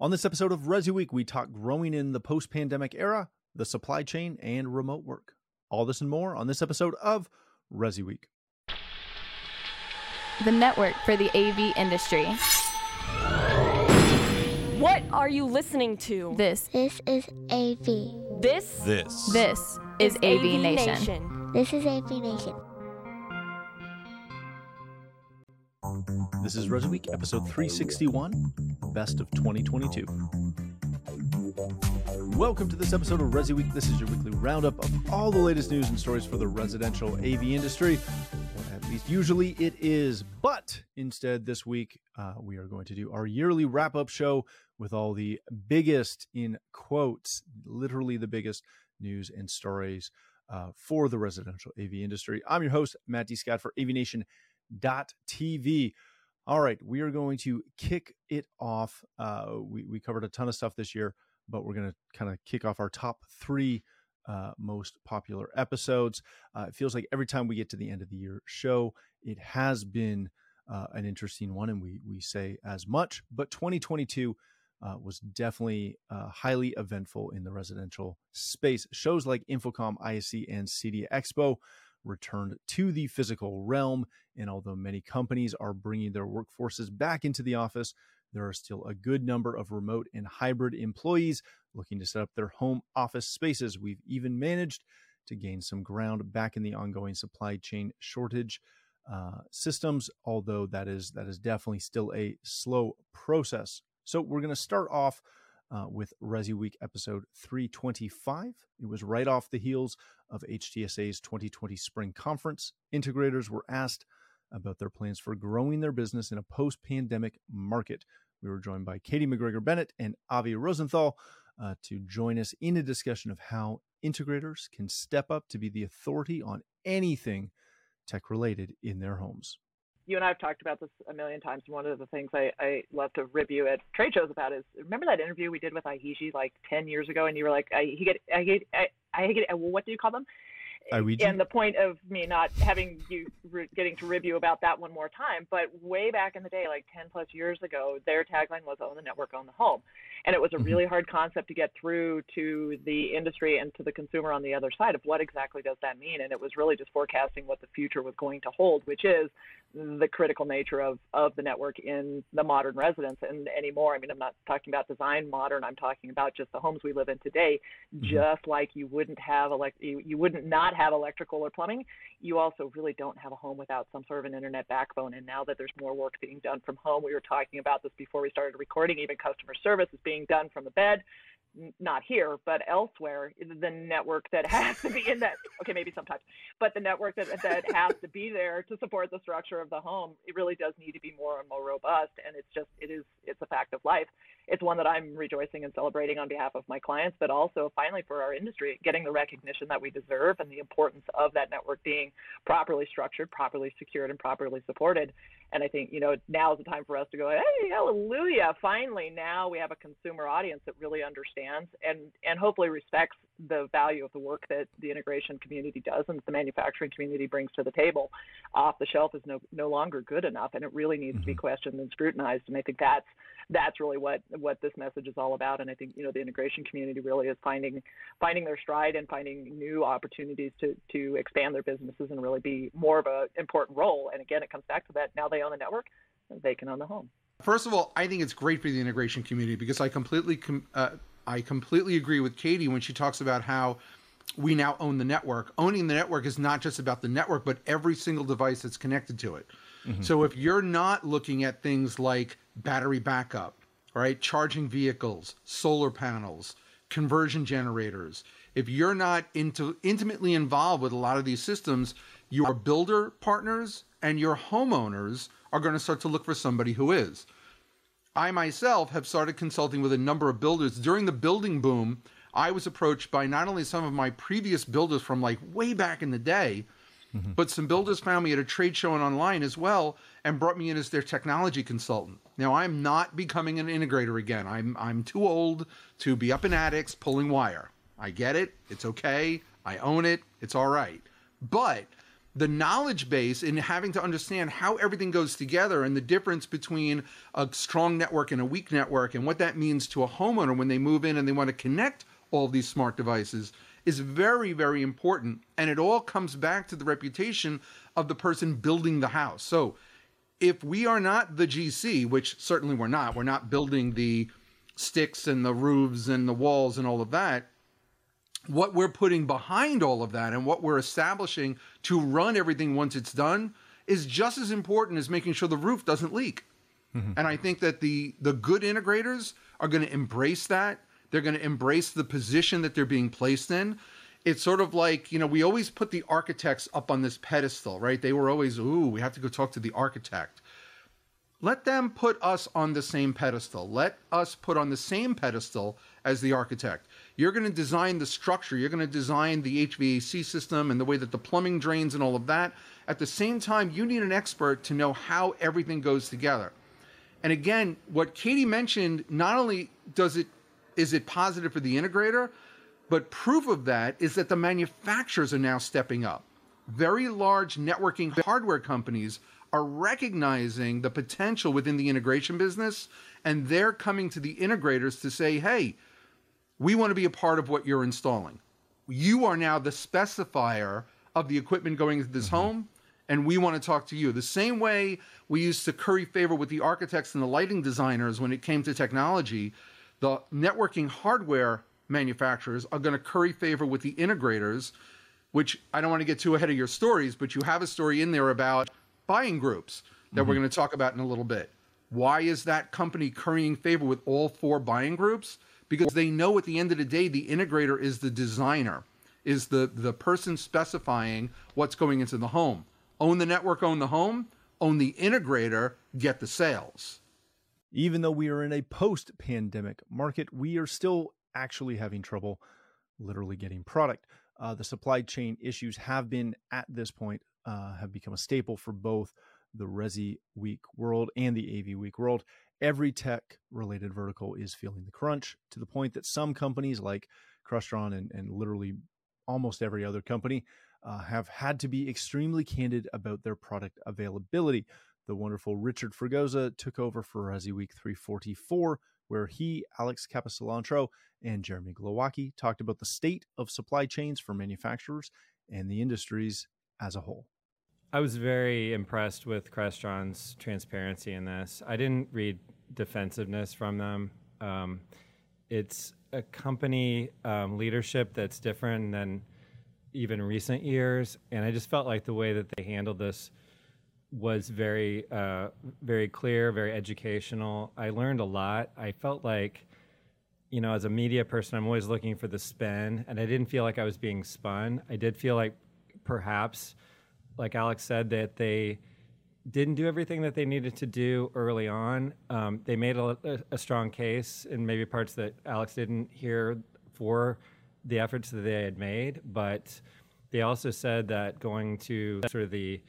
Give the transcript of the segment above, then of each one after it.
On this episode of Resi Week, we talk growing in the post pandemic era, the supply chain, and remote work. All this and more on this episode of Resi Week. The network for the AV industry. What are you listening to? This, This is AV. This This. this is AV Nation. This is AV Nation. This is Resi Week, episode 361, best of 2022. Welcome to this episode of Resi Week. This is your weekly roundup of all the latest news and stories for the residential AV industry. Or at least usually it is. But instead, this week, uh, we are going to do our yearly wrap up show with all the biggest, in quotes, literally the biggest news and stories uh, for the residential AV industry. I'm your host, Matt D. Scott for AVNation.tv. All right, we are going to kick it off. Uh, we, we covered a ton of stuff this year, but we're going to kind of kick off our top three uh, most popular episodes. Uh, it feels like every time we get to the end of the year show, it has been uh, an interesting one, and we we say as much. But 2022 uh, was definitely uh, highly eventful in the residential space. Shows like InfoComm, ISE, and CEDIA Expo returned to the physical realm. And although many companies are bringing their workforces back into the office, there are still a good number of remote and hybrid employees looking to set up their home office spaces. We've even managed to gain some ground back in the ongoing supply chain shortage uh, systems, although that is that is definitely still a slow process. So we're going to start off uh, with Resi Week episode 325. It was right off the heels of HTSA's 2020 Spring Conference. Integrators were asked about their plans for growing their business in a post pandemic market. We were joined by Katie McGregor Bennett and Avi Rosenthal uh, to join us in a discussion of how integrators can step up to be the authority on anything tech related in their homes you and I have talked about this a million times. And One of the things I, I love to rib you at trade shows about is remember that interview we did with Ihiji like 10 years ago, and you were like, I, he get, I get, I, I get, well, what do you call them? Ouija? And the point of me not having you getting to review about that one more time, but way back in the day, like 10 plus years ago, their tagline was own the network, own the home. And it was a Mhm. really hard concept to get through to the industry and to the consumer on the other side of what exactly does that mean. And it was really just forecasting what the future was going to hold, which is the critical nature of, of the network in the modern residence and anymore. I mean, I'm not talking about design modern. I'm talking about just the homes we live in today. Mhm. Just like you wouldn't have elect, you, you wouldn't not have electrical or plumbing, you also really don't have a home without some sort of an internet backbone. And now that there's more work being done from home, we were talking about this before we started recording. Even customer service is being done from the bed not here, but elsewhere, the network that has to be in that. Okay, maybe sometimes, but the network that that has to be there to support the structure of the home, it really does need to be more and more robust. And it's just, it is, it's a fact of life. It's one that I'm rejoicing and celebrating on behalf of my clients, but also finally for our industry, getting the recognition that we deserve and the importance of that network being properly structured, properly secured, and properly supported. And I think, you know, now is the time for us to go, hey, hallelujah. Finally, now we have a consumer audience that really understands and, and hopefully respects the value of the work that the integration community does and that the manufacturing community brings to the table. Off the shelf is no, no longer good enough, and it really needs to be Mhm. questioned and scrutinized. And I think that's that's really what what this message is all about. And I think you know the integration community really is finding finding their stride and finding new opportunities to to expand their businesses and really be more of a important role. And again, it comes back to that. Now they own the network, they can own the home. First of all, I think it's great for the integration community because I completely com- uh, I completely agree with Katie when she talks about how we now own the network. Owning the network is not just about the network, but every single device that's connected to it. So if you're not looking at things like battery backup, right, charging vehicles, solar panels, conversion generators, if you're not into intimately involved with a lot of these systems, your builder partners and your homeowners are going to start to look for somebody who is. I myself have started consulting with a number of builders. During the building boom, I was approached by not only some of my previous builders from like way back in the day, Mm-hmm. but some builders found me at a trade show and online as well and brought me in as their technology consultant. Now I'm not becoming an integrator again. I'm I'm too old to be up in attics pulling wire. I get it. It's okay. I own it. It's all right. But the knowledge base in having to understand how everything goes together and the difference between a strong network and a weak network and what that means to a homeowner when they move in and they want to connect all these smart devices is very, very important. And it all comes back to the reputation of the person building the house. So if we are not the GC, which certainly we're not, we're not building the sticks and the roofs and the walls and all of that. What we're putting behind all of that and what we're establishing to run everything once it's done is just as important as making sure the roof doesn't leak. Mm-hmm. And I think that the the good integrators are going to embrace that. They're going to embrace the position that they're being placed in. It's sort of like, you know, we always put the architects up on this pedestal, right? They were always, ooh, we have to go talk to the architect. Let them put us on the same pedestal. Let us put on the same pedestal as the architect. You're going to design the structure, you're going to design the HVAC system and the way that the plumbing drains and all of that. At the same time, you need an expert to know how everything goes together. And again, what Katie mentioned, not only does it is it positive for the integrator, but proof of that is that the manufacturers are now stepping up. Very large networking hardware companies are recognizing the potential within the integration business and they're coming to the integrators to say, hey, we want to be a part of what you're installing. You are now the specifier of the equipment going into this mm-hmm. home, and we want to talk to you. The same way we used to curry favor with the architects and the lighting designers when it came to technology, the networking hardware manufacturers are going to curry favor with the integrators, which I don't want to get too ahead of your stories, but you have a story in there about buying groups that mm-hmm. we're going to talk about in a little bit. Why is that company currying favor with all four buying groups? Because they know at the end of the day, the integrator is the designer, is the, the person specifying what's going into the home. Own the network, own the home, own the integrator, get the sales. Even though we are in a post pandemic market, we are still actually having trouble literally getting product. Uh, the supply chain issues have been at this point uh, have become a staple for both the Resi Week world and the AV Week world. Every tech related vertical is feeling the crunch to the point that some companies like Crestron and, and literally almost every other company uh, have had to be extremely candid about their product availability. The wonderful Richard Fregosa took over for Resi Week 344, where he, Alex Capecelatro, and Jeremy Glowacki talked about the state of supply chains for manufacturers and the industries as a whole. I was very impressed with Crestron's transparency in this. I didn't read defensiveness from them. Um, it's a company um, leadership that's different than even recent years, and I just felt like the way that they handled this was very, uh, very clear, very educational. I learned a lot. I felt like, you know, as a media person, I'm always looking for the spin, and I didn't feel like I was being spun. I did feel like perhaps like Alex said, that they didn't do everything that they needed to do early on. Um, they made a, a, strong case, and maybe parts that Alex didn't hear for the efforts that they had made. But they also said that going to sort of the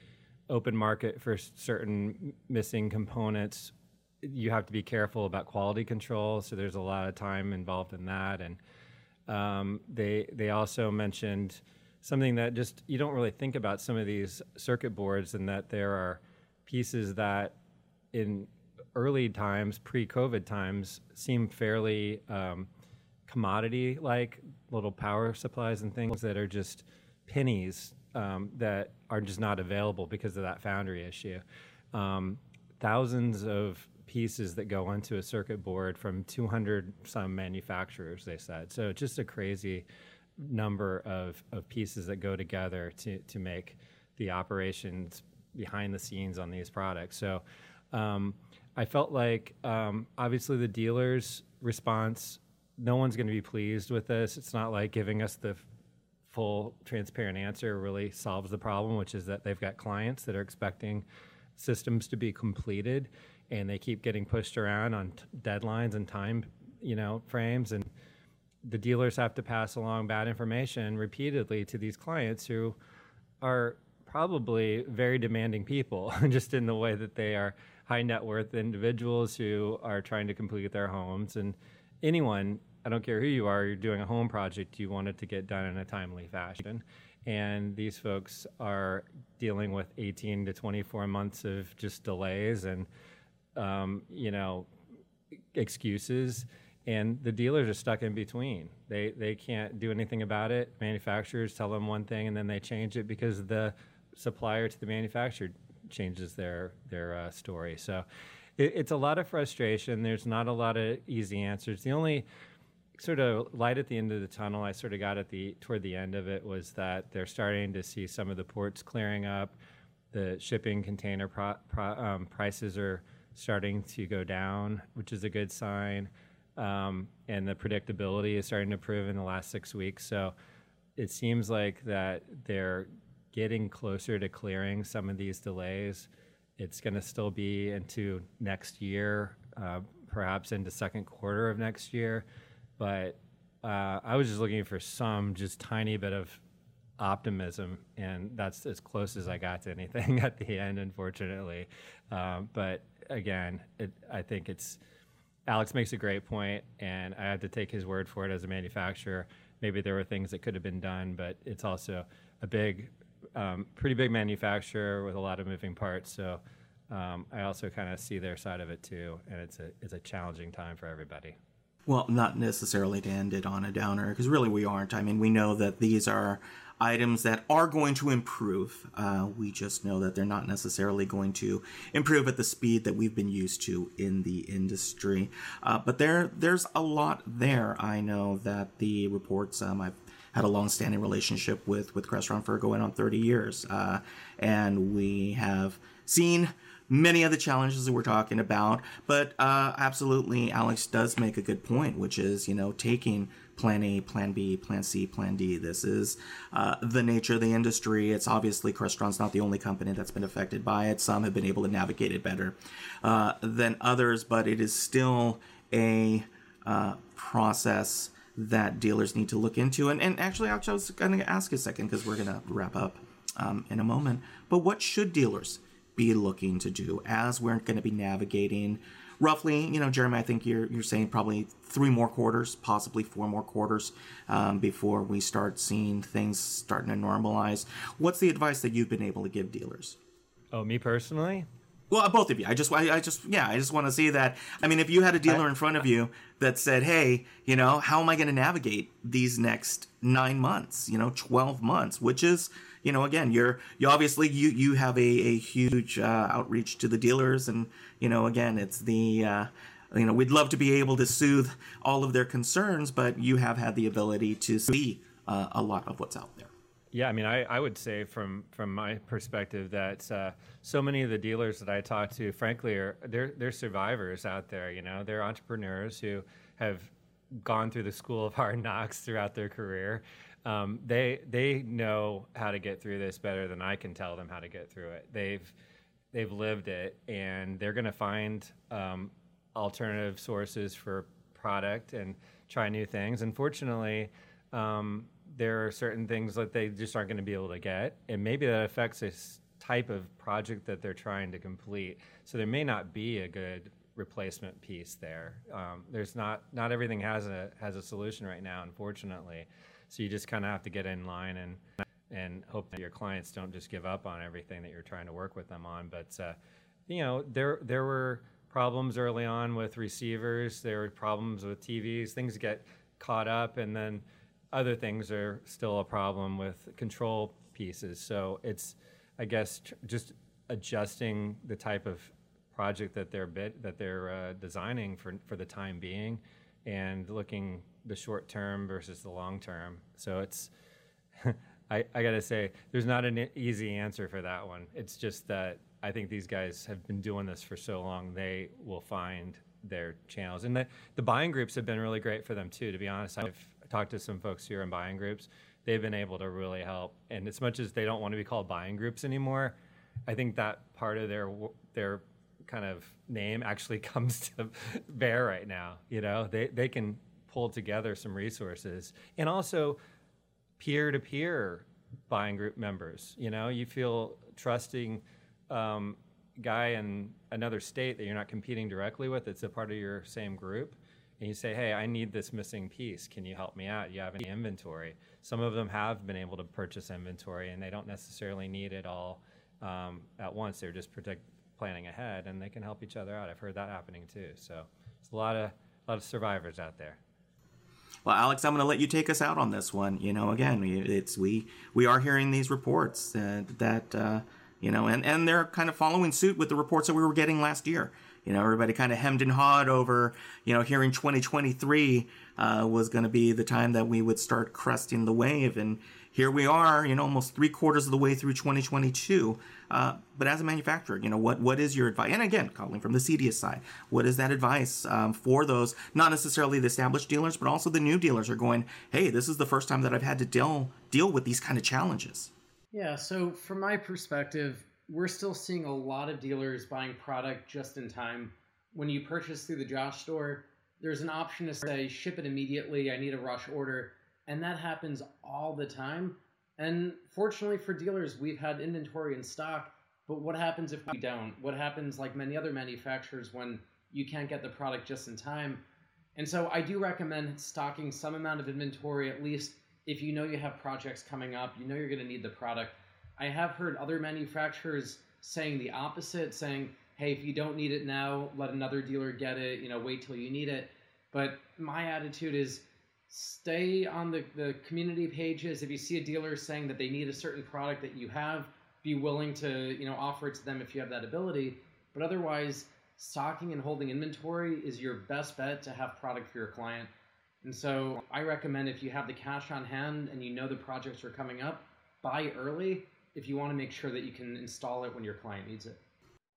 open market for certain missing components, you have to be careful about quality control. So there's a lot of time involved in that, and um, they they also mentioned something that just you don't really think about some of these circuit boards and that there are pieces that in early times pre-covid times seem fairly um, commodity like little power supplies and things that are just pennies um, that are just not available because of that foundry issue um, thousands of pieces that go onto a circuit board from 200 some manufacturers they said so just a crazy number of, of pieces that go together to, to make the operations behind the scenes on these products. So um, I felt like um, obviously the dealer's response, no one's going to be pleased with this. It's not like giving us the full transparent answer really solves the problem, which is that they've got clients that are expecting systems to be completed and they keep getting pushed around on t- deadlines and time you know frames and the dealers have to pass along bad information repeatedly to these clients who are probably very demanding people, just in the way that they are high net worth individuals who are trying to complete their homes. And anyone, I don't care who you are, you're doing a home project, you want it to get done in a timely fashion. and these folks are dealing with 18 to 24 months of just delays and um, you know excuses. And the dealers are stuck in between. They they can't do anything about it. Manufacturers tell them one thing and then they change it because the supplier to the manufacturer changes their their uh, story. So it, it's a lot of frustration. There's not a lot of easy answers. The only sort of light at the end of the tunnel I sort of got at the toward the end of it was that they're starting to see some of the ports clearing up. The shipping container pro, pro, um, prices are starting to go down, which is a good sign. Um, and the predictability is starting to improve in the last six weeks. So it seems like that they're getting closer to clearing some of these delays. It's going to still be into next year, uh, perhaps into second quarter of next year but uh, I was just looking for some just tiny bit of optimism, and that's as close as I got to anything at the end, unfortunately. Um, but again, it, I think it's Alex makes a great point, and I have to take his word for it as a manufacturer. Maybe there were things that could have been done, but it's also a big, um, pretty big manufacturer with a lot of moving parts. So um, I also kind of see their side of it too, and it's a it's a challenging time for everybody. Well, not necessarily to end it on a downer, because really we aren't. I mean, we know that these are items that are going to improve. Uh, we just know that they're not necessarily going to improve at the speed that we've been used to in the industry. Uh, but there, there's a lot there. I know that the reports. Um, I've had a long-standing relationship with with Crestron for going on 30 years, uh, and we have seen many of the challenges that we're talking about. But uh, absolutely, Alex does make a good point, which is, you know, taking plan A, plan B, plan C, plan D. This is uh, the nature of the industry. It's obviously Crestron's not the only company that's been affected by it. Some have been able to navigate it better uh, than others, but it is still a uh, process that dealers need to look into. And, and actually, I was going to ask a second because we're going to wrap up um, in a moment. But what should dealers be looking to do as we're going to be navigating roughly, you know, Jeremy, I think you're you're saying probably three more quarters, possibly four more quarters um, before we start seeing things starting to normalize. What's the advice that you've been able to give dealers? Oh, me personally? Well, both of you. I just, I, I just, yeah, I just want to see that. I mean, if you had a dealer in front of you that said, "Hey, you know, how am I going to navigate these next nine months? You know, twelve months, which is you know, again, you're you obviously you you have a, a huge uh, outreach to the dealers, and you know, again, it's the uh, you know we'd love to be able to soothe all of their concerns, but you have had the ability to see uh, a lot of what's out there. Yeah, I mean, I, I would say from from my perspective that uh, so many of the dealers that I talk to, frankly, are they're they're survivors out there. You know, they're entrepreneurs who have gone through the school of hard knocks throughout their career um, they they know how to get through this better than I can tell them how to get through it. They've they've lived it, and they're going to find um, alternative sources for product and try new things. Unfortunately, um, there are certain things that they just aren't going to be able to get, and maybe that affects this type of project that they're trying to complete. So there may not be a good replacement piece there. Um, there's not not everything has a has a solution right now, unfortunately. So you just kind of have to get in line and and hope that your clients don't just give up on everything that you're trying to work with them on. But uh, you know, there there were problems early on with receivers. There were problems with TVs. Things get caught up, and then other things are still a problem with control pieces. So it's, I guess, tr- just adjusting the type of project that they're bit that they're uh, designing for for the time being, and looking the short term versus the long term. So it's, I, I got to say, there's not an easy answer for that one. It's just that I think these guys have been doing this for so long, they will find their channels. And the, the buying groups have been really great for them too, to be honest. I've talked to some folks here in buying groups. They've been able to really help. And as much as they don't want to be called buying groups anymore, I think that part of their their kind of name actually comes to bear right now. You know, they, they can pull together some resources and also peer to peer buying group members. You know, you feel trusting um, guy in another state that you're not competing directly with. It's a part of your same group. and you say, "Hey, I need this missing piece. Can you help me out? You have any inventory?" Some of them have been able to purchase inventory, and they don't necessarily need it all um, at once. They're just protect, planning ahead, and they can help each other out. I've heard that happening too. So it's a lot of a lot of survivors out there. Well, Alex, I'm going to let you take us out on this one. You know, again, it's we we are hearing these reports uh, that uh, you know, and and they're kind of following suit with the reports that we were getting last year. You know, everybody kind of hemmed and hawed over, you know, hearing 2023 uh, was going to be the time that we would start cresting the wave. And here we are, you know, almost three quarters of the way through 2022. Uh, but as a manufacturer, you know, what what is your advice? And again, calling from the CDS side, what is that advice um, for those, not necessarily the established dealers, but also the new dealers are going, hey, this is the first time that I've had to deal deal with these kind of challenges. Yeah. So from my perspective, we're still seeing a lot of dealers buying product just in time. When you purchase through the Josh store, there's an option to say ship it immediately. I need a rush order, and that happens all the time. And fortunately for dealers, we've had inventory in stock. But what happens if we don't? What happens, like many other manufacturers, when you can't get the product just in time? And so I do recommend stocking some amount of inventory, at least if you know you have projects coming up, you know you're going to need the product I have heard other manufacturers saying the opposite, saying, hey, if you don't need it now, let another dealer get it, you know, wait till you need it. But my attitude is stay on the, the community pages. If you see a dealer saying that they need a certain product that you have, be willing to, you know, offer it to them if you have that ability. But otherwise, stocking and holding inventory is your best bet to have product for your client. And so I recommend if you have the cash on hand and you know the projects are coming up, buy early if you want to make sure that you can install it when your client needs it.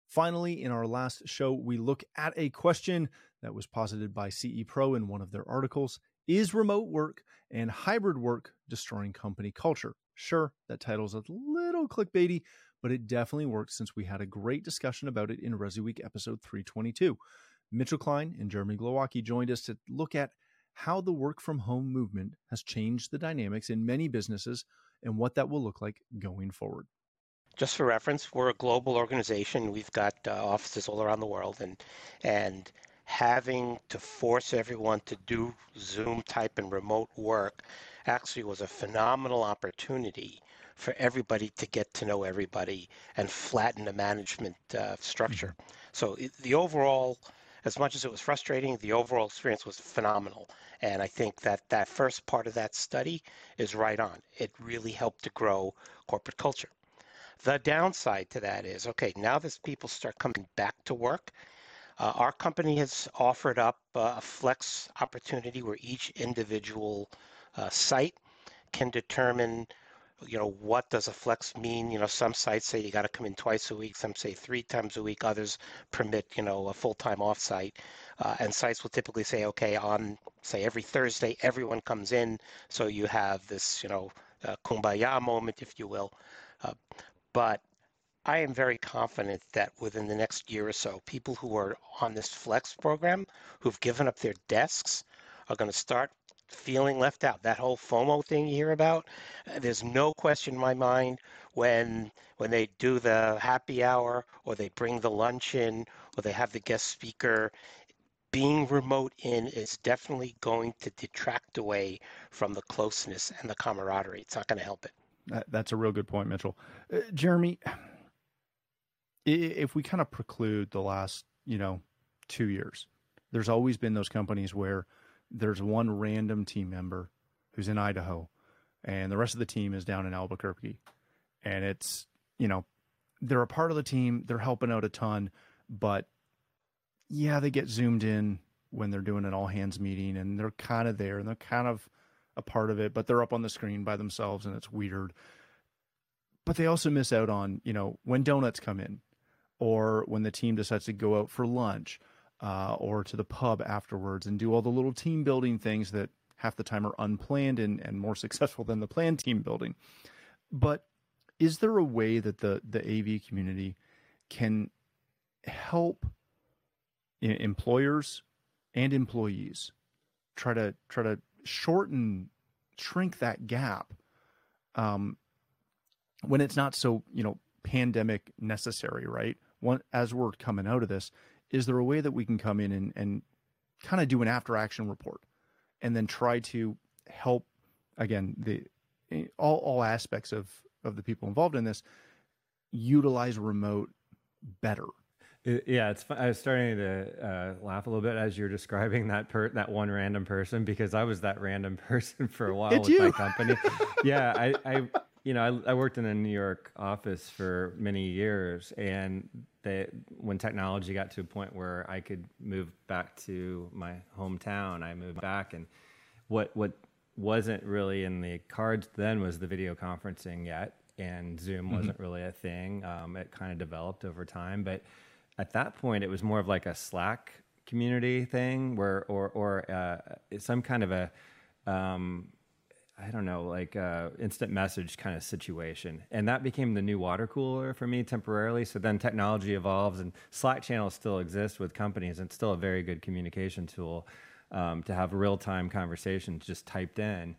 Finally, in our last show, we look at a question that was posited by CE Pro in one of their articles Is remote work and hybrid work destroying company culture? Sure, that title's a little clickbaity, but it definitely works since we had a great discussion about it in ResiWeek episode 322. Mitchell Klein and Jeremy Glowacki joined us to look at how the work from home movement has changed the dynamics in many businesses and what that will look like going forward. Just for reference, we're a global organization. We've got uh, offices all around the world, and and having to force everyone to do Zoom type and remote work actually was a phenomenal opportunity for everybody to get to know everybody and flatten the management uh, structure. Mm-hmm. So the overall, as much as it was frustrating, the overall experience was phenomenal. And I think that that first part of that study is right on. It really helped to grow corporate culture. The downside to that is okay, now that people start coming back to work, uh, our company has offered up uh, a flex opportunity where each individual uh, site can determine you know what does a flex mean you know some sites say you got to come in twice a week some say three times a week others permit you know a full-time offsite uh, and sites will typically say, okay, on say every Thursday, everyone comes in, so you have this, you know, uh, kumbaya moment, if you will. Uh, but I am very confident that within the next year or so, people who are on this flex program, who've given up their desks, are going to start feeling left out. That whole FOMO thing you hear about, uh, there's no question in my mind when when they do the happy hour or they bring the lunch in or they have the guest speaker being remote in is definitely going to detract away from the closeness and the camaraderie. It's not going to help it. That's a real good point, Mitchell. Uh, Jeremy, if we kind of preclude the last, you know, two years, there's always been those companies where there's one random team member who's in Idaho and the rest of the team is down in Albuquerque. And it's, you know, they're a part of the team, they're helping out a ton, but yeah, they get zoomed in when they're doing an all hands meeting and they're kind of there and they're kind of a part of it, but they're up on the screen by themselves and it's weird. But they also miss out on, you know, when donuts come in or when the team decides to go out for lunch uh, or to the pub afterwards and do all the little team building things that half the time are unplanned and, and more successful than the planned team building. But is there a way that the, the AV community can help – employers and employees try to try to shorten shrink that gap um, when it's not so you know pandemic necessary right one as we're coming out of this is there a way that we can come in and, and kind of do an after action report and then try to help again the eh, all all aspects of of the people involved in this utilize remote better. yeah, it's. I was starting to uh, laugh a little bit as you're describing that per that one random person because I was that random person for a while Did with you? my company. yeah, I, I, you know, I, I worked in a New York office for many years, and they, when technology got to a point where I could move back to my hometown, I moved back, and what what wasn't really in the cards then was the video conferencing yet, and Zoom Mhm. wasn't really a thing. Um, it kind of developed over time, but at that point, it was more of like a Slack community thing, where or or uh, some kind of a um, I don't know, like uh, instant message kind of situation. And that became the new water cooler for me temporarily. So then technology evolves and Slack channels still exist with companies. And it's still a very good communication tool um, to have real time conversations just typed in.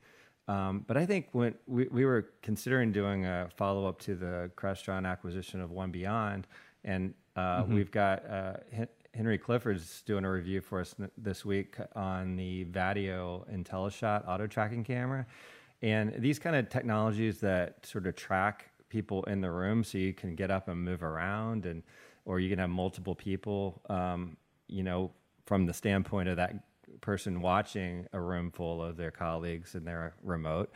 Um, but I think when we, we were considering doing a follow up to the Crestron acquisition of One Beyond, and uh, Mhm. we've got uh, Henry Clifford's doing a review for us this week on the Vaddio IntelliShot auto tracking camera. And these kind of technologies that sort of track people in the room so you can get up and move around and or you can have multiple people um, you know from the standpoint of that person watching a room full of their colleagues and their remote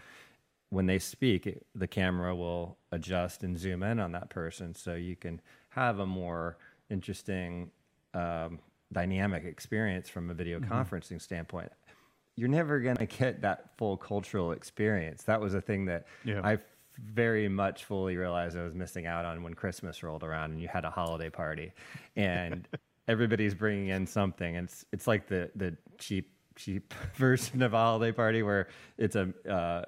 when they speak the camera will adjust and zoom in on that person so you can have a more interesting um, dynamic experience from a video Mhm. conferencing standpoint you're never going to get that full cultural experience that was a thing that Yeah. i very much fully realized i was missing out on when christmas rolled around and you had a holiday party and everybody's bringing in something and it's it's like the the cheap cheap version of a holiday party where it's a uh, uh,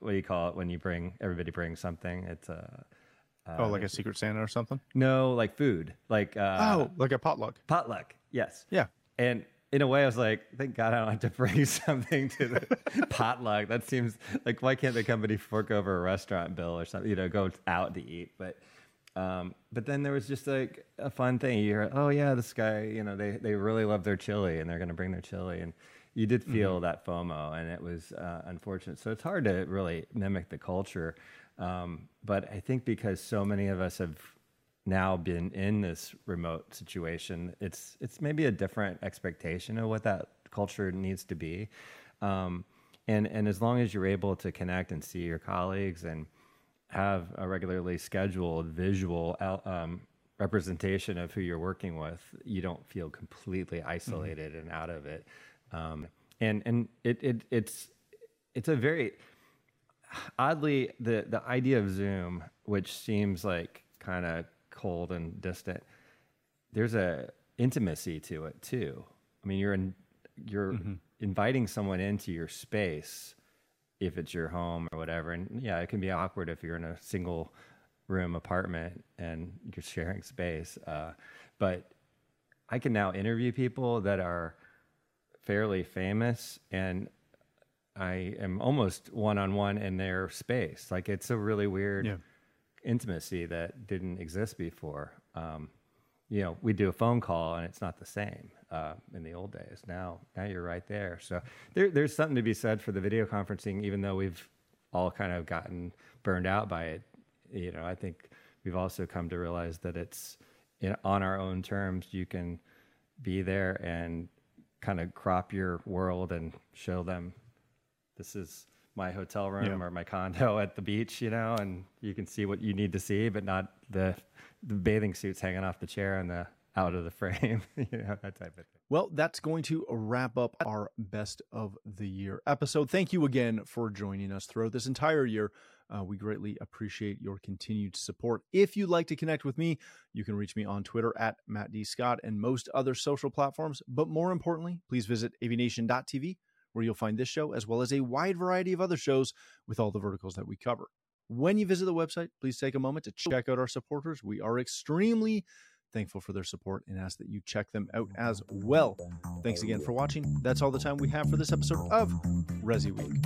what do you call it when you bring everybody brings something it's a uh, oh, like a Secret Santa or something? no like food like uh, oh, like a potluck. potluck yes Yeah. and in a way, I was like, thank God I don't have to bring something to the potluck. That seems like why can't the company fork over a restaurant bill or something? You know, go out to eat. But um, but then there was just like a fun thing. You hear, oh yeah, this guy, you know, they they really love their chili and they're going to bring their chili, and you did feel that FOMO, and it was uh, unfortunate. So it's hard to really mimic the culture. Um, but I think because so many of us have now been in this remote situation, it's it's maybe a different expectation of what that culture needs to be. Um, and and as long as you're able to connect and see your colleagues and have a regularly scheduled visual um, representation of who you're working with, you don't feel completely isolated and out of it. Um, and and it, it it's it's a very oddly the the idea of Zoom, which seems like kind of cold and distant, there's a intimacy to it too. I mean, you're in you're inviting someone into your space if it's your home or whatever. And yeah, it can be awkward if you're in a single room apartment and you're sharing space. Uh, but I can now interview people that are fairly famous and I am almost one on one in their space. Like it's a really weird Yeah. intimacy that didn't exist before. Um, you know, we do a phone call and it's not the same uh, in the old days. Now, now you're right there. So there, there's something to be said for the video conferencing, even though we've all kind of gotten burned out by it. You know, I think we've also come to realize that it's in, on our own terms. You can be there and kind of crop your world and show them this is my hotel room Yeah. or my condo at the beach, you know, and you can see what you need to see, but not the the bathing suits hanging off the chair and the out of the frame, you know, that type of thing. Well, that's going to wrap up our best of the year episode. Thank you again for joining us throughout this entire year. Uh, we greatly appreciate your continued support. If you'd like to connect with me, you can reach me on Twitter at Matt D. Scott and most other social platforms. But more importantly, please visit AVNation.tv, where you'll find this show as well as a wide variety of other shows with all the verticals that we cover. When you visit the website, please take a moment to check out our supporters. We are extremely thankful for their support and ask that you check them out as well. Thanks again for watching. That's all the time we have for this episode of Resi Week.